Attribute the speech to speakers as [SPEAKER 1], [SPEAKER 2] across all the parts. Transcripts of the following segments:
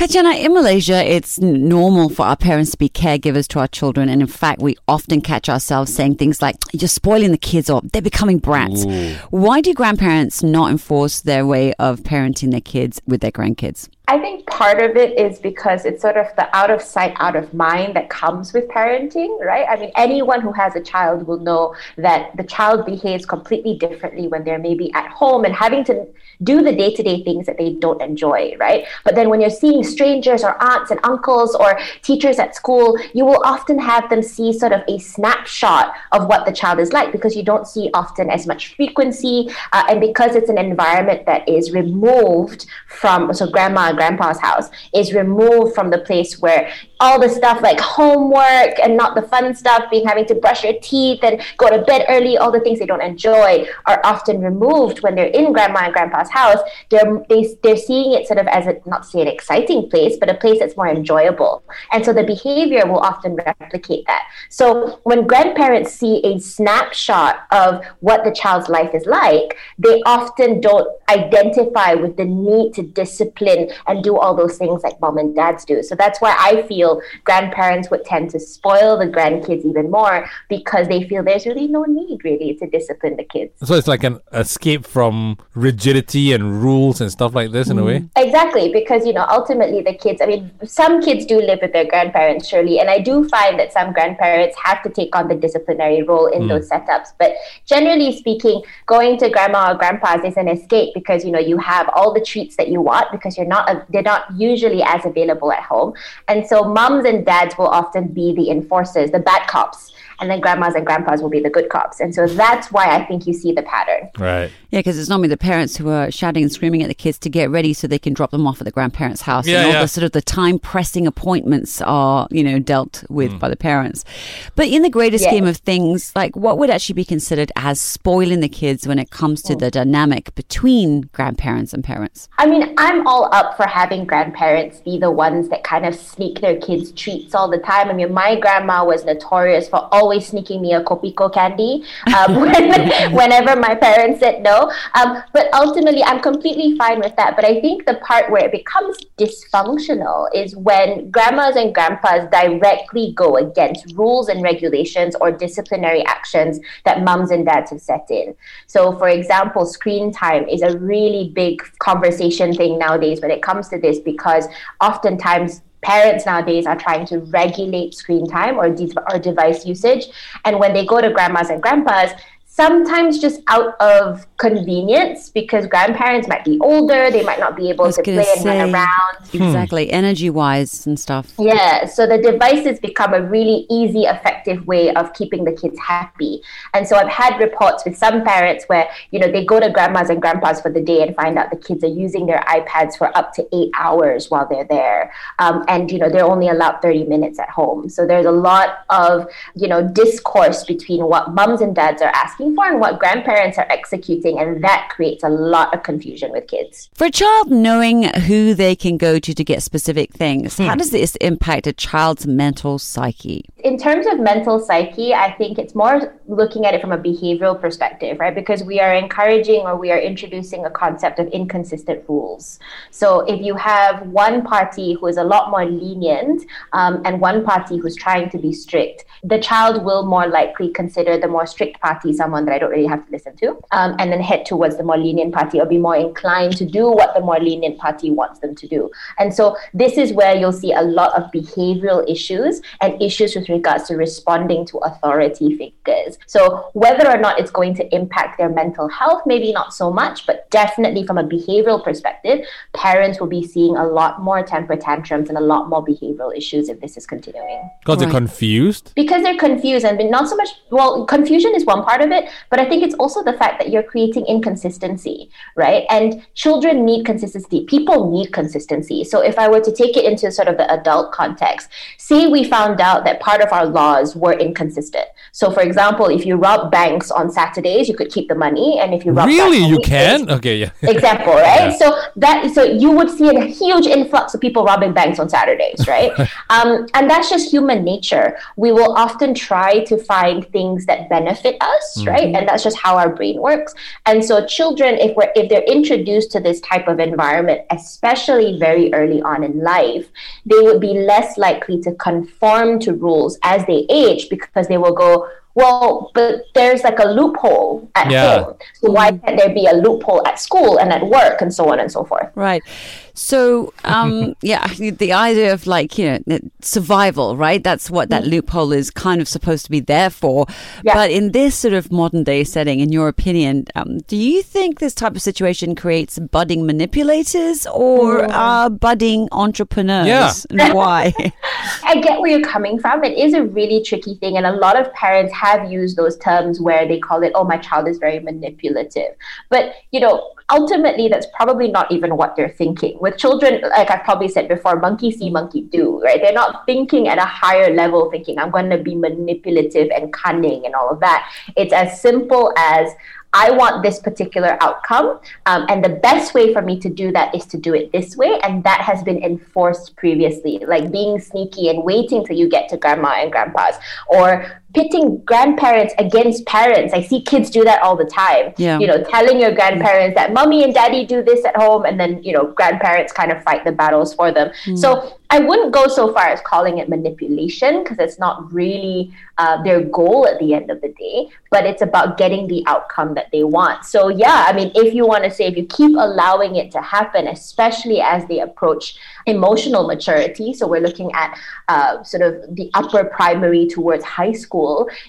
[SPEAKER 1] Katiana, in Malaysia, it's normal for our parents to be caregivers to our children. And in fact, we often catch ourselves saying things like, you're spoiling the kids or they're becoming brats. Ooh. Why do grandparents not enforce their way of parenting their kids with their grandkids?
[SPEAKER 2] I think part of it is because it's sort of the out of sight, out of mind that comes with parenting, right? I mean, anyone who has a child will know that the child behaves completely differently when they're maybe at home and having to do the day to day things that they don't enjoy, right? But then when you're seeing strangers or aunts and uncles or teachers at school, you will often have them see sort of a snapshot of what the child is like because you don't see often as much frequency. Uh, and because it's an environment that is removed from, so grandma and grandpa's house is removed from the place where all the stuff like homework and not the fun stuff, being having to brush your teeth and go to bed early, all the things they don't enjoy are often removed when they're in grandma and grandpa's house. They're they, they're seeing it sort of as a not to say an exciting place, but a place that's more enjoyable. And so the behavior will often replicate that. So when grandparents see a snapshot of what the child's life is like, they often don't identify with the need to discipline and do all those things like mom and dads do. So that's why I feel grandparents would tend to spoil the grandkids even more because they feel there's really no need really to discipline the kids.
[SPEAKER 3] So it's like an escape from rigidity and rules and stuff like this in mm. a way?
[SPEAKER 2] Mm-hmm. Exactly, because you know, ultimately the kids I mean, some kids do live with their grandparents, surely, and I do find that some grandparents have to take on the disciplinary role in mm. those setups. But generally speaking, going to grandma or grandpa's is an escape because you know you have all the treats that you want because you're not they're not usually as available at home. And so moms and dads will often be the enforcers, the bad cops and then grandmas and grandpas will be the good cops. And so that's why I think you see the pattern.
[SPEAKER 3] Right.
[SPEAKER 1] Yeah, because it's normally the parents who are shouting and screaming at the kids to get ready so they can drop them off at the grandparents' house.
[SPEAKER 3] Yeah,
[SPEAKER 1] and all
[SPEAKER 3] yeah.
[SPEAKER 1] the sort of the time pressing appointments are, you know, dealt with mm. by the parents. But in the greater scheme of things, like what would actually be considered as spoiling the kids when it comes to mm. the dynamic between grandparents and parents?
[SPEAKER 2] I mean, I'm all up for having grandparents be the ones that kind of sneak their kids treats all the time. I mean, my grandma was notorious for always always sneaking me a Kopiko candy um, when, whenever my parents said no. Um, but ultimately, I'm completely fine with that. But I think the part where it becomes dysfunctional is when grandmas and grandpas directly go against rules and regulations or disciplinary actions that mums and dads have set in. So, for example, screen time is a really big conversation thing nowadays when it comes to this because oftentimes parents nowadays are trying to regulate screen time or, de- or device usage. And when they go to grandmas and grandpas, sometimes just out of convenience because grandparents might be older, they might not be able to play say, and run around.
[SPEAKER 1] Exactly, hmm. energy wise and stuff.
[SPEAKER 2] Yeah, so the devices become a really easy, effective way of keeping the kids happy. And so I've had reports with some parents where, you know, they go to grandmas and grandpas for the day and find out the kids are using their iPads for up to eight hours while they're there. Um, and, you know, they're only allowed 30 minutes at home. So there's a lot of, you know, discourse between what mums and dads are asking for and what grandparents are executing and that creates a lot of confusion with kids.
[SPEAKER 1] For a child knowing who they can go to to get specific things, hmm. how does this impact a child's mental psyche?
[SPEAKER 2] In terms of mental psyche, I think it's more looking at it from a behavioral perspective, right? Because we are encouraging or we are introducing a concept of inconsistent rules. So if you have one party who is a lot more lenient um, and one party who's trying to be strict, the child will more likely consider the more strict party someone that I don't really have to listen to. Um, and then head towards the more lenient party or be more inclined to do what the more lenient party wants them to do. And so this is where you'll see a lot of behavioral issues and issues with regards to responding to authority figures. So whether or not it's going to impact their mental health, maybe not so much, but definitely from a behavioral perspective, parents will be seeing a lot more temper tantrums and a lot more behavioral issues if this is continuing.
[SPEAKER 3] Because right. they're confused?
[SPEAKER 2] Because they're confused and not so much, well, confusion is one part of it, but I think it's also the fact that you're creating creating inconsistency, right? And children need consistency. People need consistency. So if I were to take it into sort of the adult context, say we found out that part of our laws were inconsistent. So for example, if you rob banks on Saturdays, you could keep the money, and if you rob
[SPEAKER 3] really, you can. Okay, yeah.
[SPEAKER 2] example, right? Yeah. So that so you would see a huge influx of people robbing banks on Saturdays, right? um, and that's just human nature. We will often try to find things that benefit us, mm. Right? Mm-hmm. And that's just how our brain works. And so children, if we're if they're introduced to this type of environment, especially very early on in life, they would be less likely to conform to rules as they age because they will go, well, but there's like a loophole at
[SPEAKER 3] Yeah.
[SPEAKER 2] home. So why mm-hmm. can't there be a loophole at school and at work and so on and so forth?
[SPEAKER 1] Right. So, um, yeah, the idea of like, you know, survival, right? That's what that loophole is kind of supposed to be there for.
[SPEAKER 2] Yeah.
[SPEAKER 1] But in this sort of modern day setting, in your opinion, um, do you think this type of situation creates budding manipulators or uh, budding entrepreneurs?
[SPEAKER 3] Yeah.
[SPEAKER 1] And why?
[SPEAKER 2] I get where you're coming from. It is a really tricky thing. And a lot of parents have used those terms where they call it, oh, my child is very manipulative. But, you know, ultimately, that's probably not even what they're thinking. With children, like I've probably said before, monkey see, monkey do, right? They're not thinking at a higher level, thinking, I'm going to be manipulative and cunning and all of that. It's as simple as, I want this particular outcome. Um, and the best way for me to do that is to do it this way. And that has been enforced previously, like being sneaky and waiting till you get to grandma and grandpa's, or pitting grandparents against parents. I see kids do that all the time.
[SPEAKER 1] Yeah.
[SPEAKER 2] You know, telling your grandparents that mommy and daddy do this at home, and then, you know, grandparents kind of fight the battles for them. So I wouldn't go so far as calling it manipulation because it's not really uh, their goal at the end of the day, but it's about getting the outcome that they want. So, yeah, I mean, if you want to say, if you keep allowing it to happen, especially as they approach emotional maturity, so we're looking at uh, sort of the upper primary towards high school,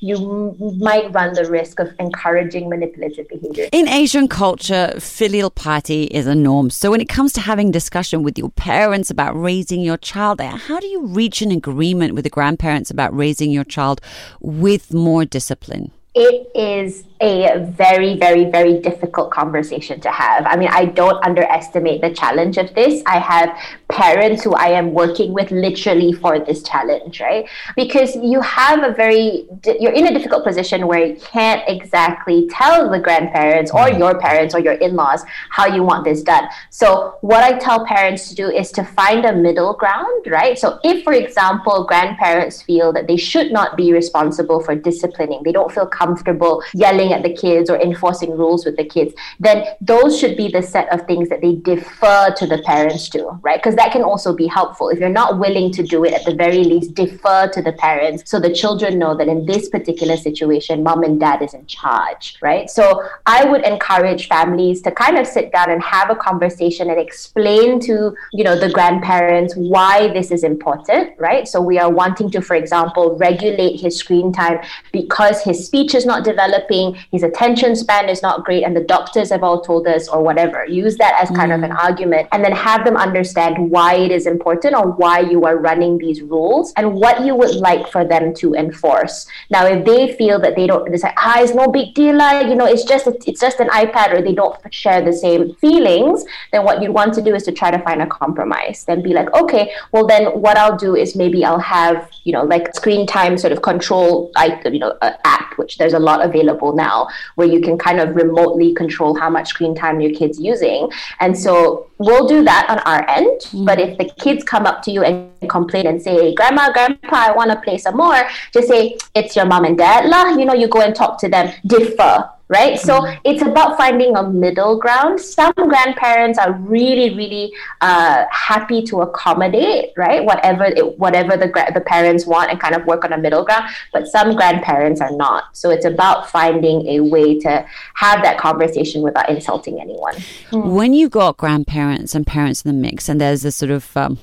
[SPEAKER 2] you m- might run the risk of encouraging manipulative behavior.
[SPEAKER 1] In Asian culture, filial piety is a norm. So when it comes to having discussion with your parents about raising your child, how do you reach an agreement with the grandparents about raising your child with more discipline?
[SPEAKER 2] it is a very, very, very difficult conversation to have. I mean, I don't underestimate the challenge of this. I have parents who I am working with literally for this challenge, right? Because you have a very, you're in a difficult position where you can't exactly tell the grandparents or mm. your parents or your in laws how you want this done. So, what I tell parents to do is to find a middle ground, right? So, if, for example, grandparents feel that they should not be responsible for disciplining, they don't feel comfortable yelling at the kids or enforcing rules with the kids, then those should be the set of things that they defer to the parents to, right? Because that can also be helpful. If you're not willing to do it, at the very least, defer to the parents so the children know that in this particular situation, mom and dad is in charge, right? So I would encourage families to kind of sit down and have a conversation and explain to, you know, the grandparents why this is important, right? So we are wanting to, for example, regulate his screen time because his speech is not developing, his attention span is not great, and the doctors have all told us, or whatever. Use that as kind of an argument, and then have them understand why it is important or why you are running these rules and what you would like for them to enforce. Now, if they feel that they don't, it's like, ah, it's no big deal, like, you know, it's just it's just an iPad, or they don't share the same feelings, then what you'd want to do is to try to find a compromise. Then be like, okay, well, then what I'll do is maybe I'll have, you know, like screen time sort of control, like, you know, uh, app, which there's a lot available now where you can kind of remotely control how much screen time your kid's using. And so we'll do that on our end. Mm-hmm. But if the kids come up to you and complain and say, Grandma, Grandpa, I want to play some more, just say, It's your mom and dad. lah. You know, you go and talk to them, defer. Right, so it's about finding a middle ground. Some grandparents are really, really uh, happy to accommodate, right, whatever it, whatever the the parents want, and kind of work on a middle ground. But some grandparents are not. So it's about finding a way to have that conversation without insulting anyone.
[SPEAKER 1] When you've got grandparents and parents in the mix, and there's a sort of um,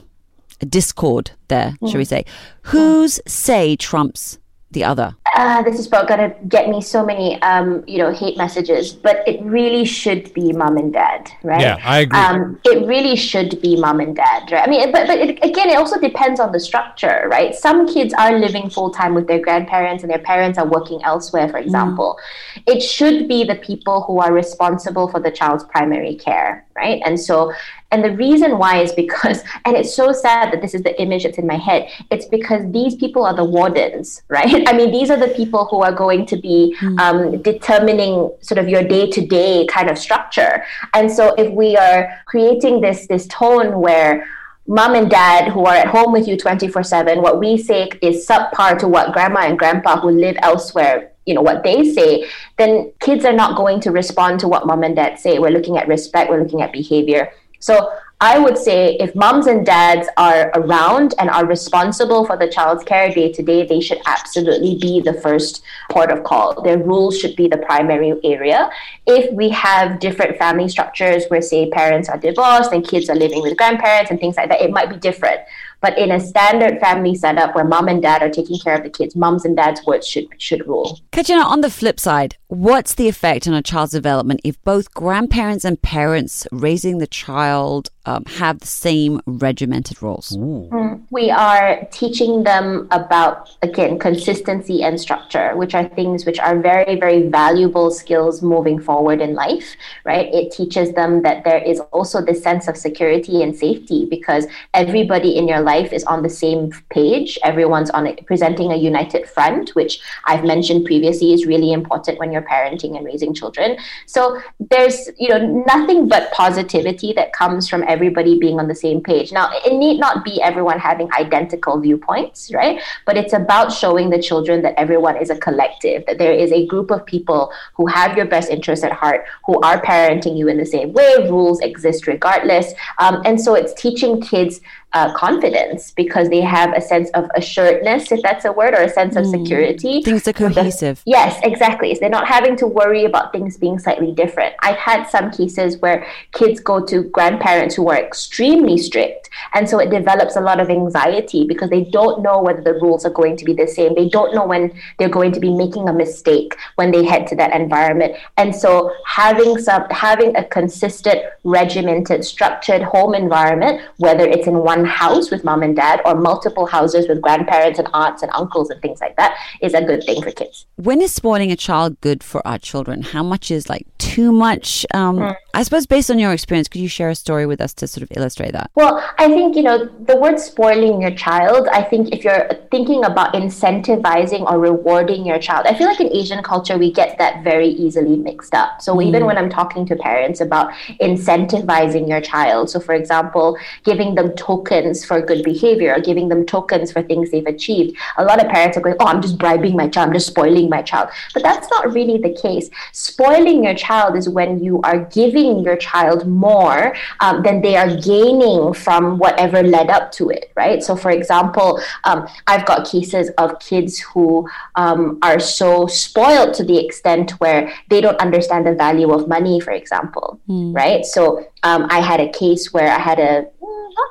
[SPEAKER 1] a discord there, shall we say, whose say trumps the other?
[SPEAKER 2] Uh, this is probably going to get me so many, um, you know, hate messages, but it really should be mom and dad, right?
[SPEAKER 3] Yeah, I agree.
[SPEAKER 2] Um, it really should be mom and dad, right? I mean, but, but it, again, it also depends on the structure, right? Some kids are living full time with their grandparents and their parents are working elsewhere, for example. It should be the people who are responsible for the child's primary care, right? And so, and the reason why is because, and it's so sad that this is the image that's in my head, it's because these people are the wardens, right? I mean, these are the people who are going to be um, determining sort of your day to day kind of structure. And so if we are creating this, this tone where mom and dad who are at home with you 24 7 what we say is subpar to what grandma and grandpa who live elsewhere you know what they say then kids are not going to respond to what mom and dad say we're looking at respect we're looking at behavior so I would say if moms and dads are around and are responsible for the child's care day to day, they should absolutely be the first port of call. Their rules should be the primary area. If we have different family structures where, say, parents are divorced and kids are living with grandparents and things like that, it might be different. But in a standard family setup where mom and dad are taking care of the kids, moms and dads' words should should rule.
[SPEAKER 1] Katrina, on the flip side, what's the effect on a child's development if both grandparents and parents raising the child um, have the same regimented roles?
[SPEAKER 2] Mm. We are teaching them about, again, consistency and structure, which are things which are very, very valuable skills moving forward in life, right? It teaches them that there is also this sense of security and safety because everybody in your life is on the same page. Everyone's on it, presenting a united front, which I've mentioned previously is really important when you're parenting and raising children. So there's, you know, nothing but positivity that comes from everybody being on the same page. Now, it need not be everyone having identical viewpoints, right? But it's about showing the children that everyone is a collective, that there is a group of people who have your best interests at heart, who are parenting you in the same way. Rules exist regardless. Um, and so it's teaching kids uh, confidence because they have a sense of assuredness, if that's a word, or a sense of mm. security.
[SPEAKER 1] Things are cohesive.
[SPEAKER 2] The, yes, exactly. So they're not having to worry about things being slightly different. I've had some cases where kids go to grandparents who are extremely strict, and so it develops a lot of anxiety because they don't know whether the rules are going to be the same. They don't know when they're going to be making a mistake when they head to that environment. And so having some having a consistent, regimented, structured home environment, whether it's in one house with mom and dad or multiple houses with grandparents and aunts and uncles and things like that is a good thing for kids.
[SPEAKER 1] When is spoiling a child good for our children? How much is like too much? Um, mm. I suppose based on your experience, could you share a story with us to sort of illustrate that?
[SPEAKER 2] Well, I think, you know, the word spoiling your child, I think if you're thinking about incentivizing or rewarding your child, I feel like in Asian culture, we get that very easily mixed up. So mm. even when I'm talking to parents about incentivizing your child, so for example, giving them tokens tokens for good behavior or giving them tokens for things they've achieved. A lot of parents are going, oh, I'm just bribing my child, I'm just spoiling my child. But that's not really the case. Spoiling your child is when you are giving your child more um, than they are gaining from whatever led up to it, right? So, for example, um, I've got cases of kids who um, are so spoiled to the extent where they don't understand the value of money, for example, mm. right? So, um, I had a case where I had a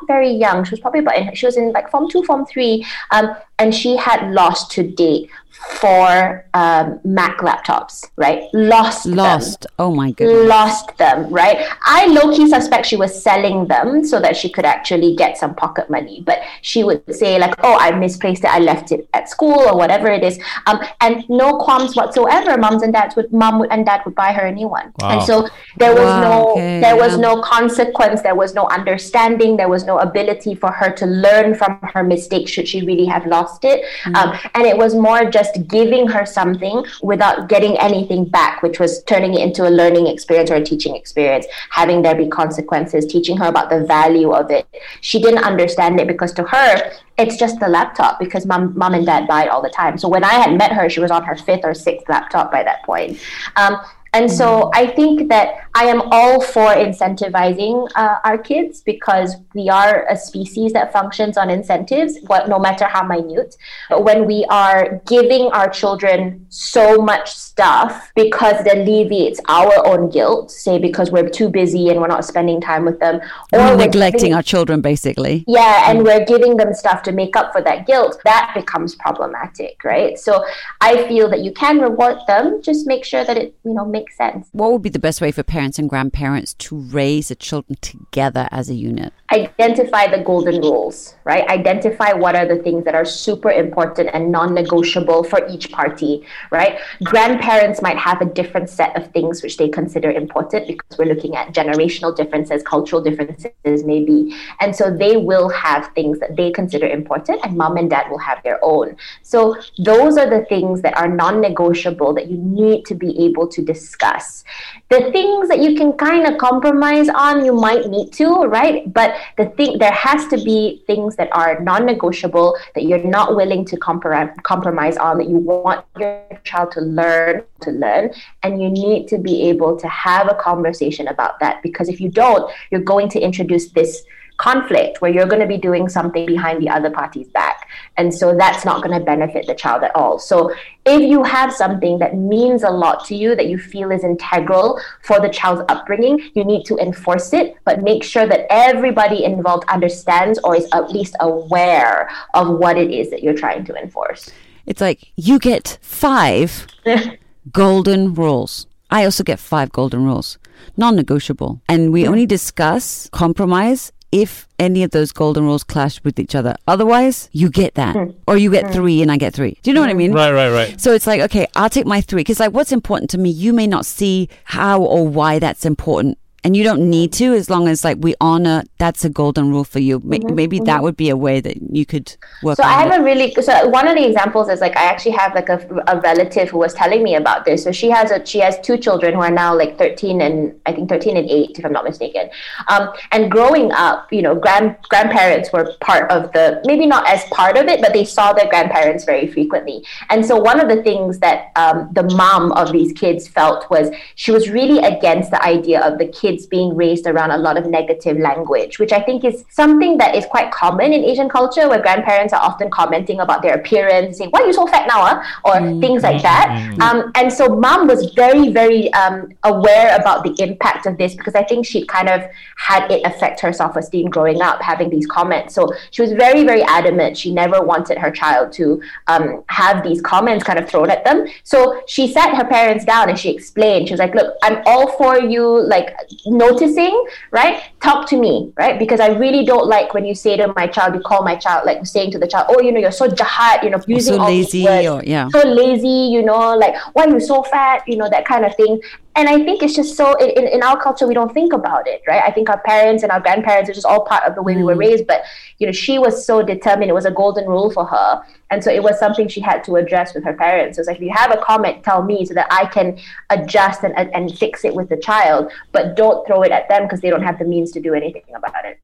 [SPEAKER 2] not very young. She was probably about in, she was in like form two, form three, um, and she had lost to date for um, Mac laptops, right? Lost,
[SPEAKER 1] lost.
[SPEAKER 2] Them.
[SPEAKER 1] Oh my goodness,
[SPEAKER 2] lost them, right? I low key suspect she was selling them so that she could actually get some pocket money. But she would say like, "Oh, I misplaced it. I left it at school or whatever it is," um, and no qualms whatsoever. Moms and dads would, mom and dad would buy her a new one, wow. and so there was wow, no, okay, there was no consequence, there was no understanding, there was no ability for her to learn from her mistake should she really have lost it, mm-hmm. um, and it was more just just giving her something without getting anything back, which was turning it into a learning experience or a teaching experience, having there be consequences, teaching her about the value of it. She didn't understand it because to her, it's just the laptop because mom, mom and dad buy it all the time. So when I had met her, she was on her fifth or sixth laptop by that point. Um, and so mm-hmm. I think that I am all for incentivizing uh, our kids because we are a species that functions on incentives, what, no matter how minute. But when we are giving our children so much stuff because it alleviates our own guilt, say because we're too busy and we're not spending time with them,
[SPEAKER 1] or we're neglecting giving, our children, basically.
[SPEAKER 2] Yeah, and we're giving them stuff to make up for that guilt. That becomes problematic, right? So I feel that you can reward them, just make sure that it you know makes sense.
[SPEAKER 1] What would be the best way for parents? parents and grandparents to raise the children together as a unit?
[SPEAKER 2] Identify the golden rules, right? Identify what are the things that are super important and non negotiable for each party, right? Grandparents might have a different set of things which they consider important because we're looking at generational differences, cultural differences, maybe. And so they will have things that they consider important, and mom and dad will have their own. So those are the things that are non negotiable that you need to be able to discuss discuss. The things that you can kind of compromise on, you might need to, right? But the thing, there has to be things that are non negotiable that you're not willing to comprom- compromise on, that you want your child to learn to learn. And you need to be able to have a conversation about that because if you don't, you're going to introduce this conflict where you're going to be doing something behind the other party's back. And so that's not going to benefit the child at all. So if you have something that means a lot to you, that you feel is integral for the child's upbringing, you need to enforce it, but make sure that everybody involved understands or is at least aware of what it is that you're trying to enforce.
[SPEAKER 1] It's like you get five golden rules. I also get five golden rules, non negotiable. And we only discuss compromise if any of those golden rules clash with each other. Otherwise, you get that. Hmm. Or you get hmm. three and I get three. Do you know what I hmm. mean?
[SPEAKER 3] Right, right, right.
[SPEAKER 1] So it's like, okay, I'll take my three. Because, like, what's important to me, you may not see how or why that's important. And you don't need to as long as, like, we honor that's a golden rule for you. May- Maybe that would be a way that you could work
[SPEAKER 2] So I
[SPEAKER 1] it.
[SPEAKER 2] have a really so one of the examples is like I actually have like a, a relative who was telling me about this. So she has a she has two children who are now like thirteen and I think thirteen and eight if I'm not mistaken. Um, and growing up, you know, grand grandparents were part of the maybe not as part of it, but they saw their grandparents very frequently. And so one of the things that um, the mom of these kids felt was she was really against the idea of the kids being raised around a lot of negative language, which I think is something that is quite common in Asian culture, where grandparents are often commenting about their appearance, saying, "Why are you so fat now?" ah?" or things like that. Um, and so, mom was very, very um, aware about the impact of this because I think she kind of had it affect her self-esteem growing up, having these comments. So she was very, very adamant. She never wanted her child to um, have these comments kind of thrown at them. So she sat her parents down and she explained. She was like, "Look, I'm all for you, like noticing, right? Talk to me, right? Because I really don't like when you say to my child, you call my child, like saying to the child, oh, you know, you're so jahat, you know, using
[SPEAKER 1] so
[SPEAKER 2] all
[SPEAKER 1] lazy
[SPEAKER 2] these words,
[SPEAKER 1] or- yeah.
[SPEAKER 2] so lazy, you know, like why are you so fat, you know, that kind of thing. And I think it's just so in, in, our culture we don't think about it, right? I think our parents and our grandparents are just all part of the way we were mm. raised. But you know, she was so determined; it was a golden rule for her, and so it was something she had to address with her parents. It was like, if you have a comment, tell me so that I can adjust and and fix it with the child, but don't throw it at them because they don't have the means to do anything about it.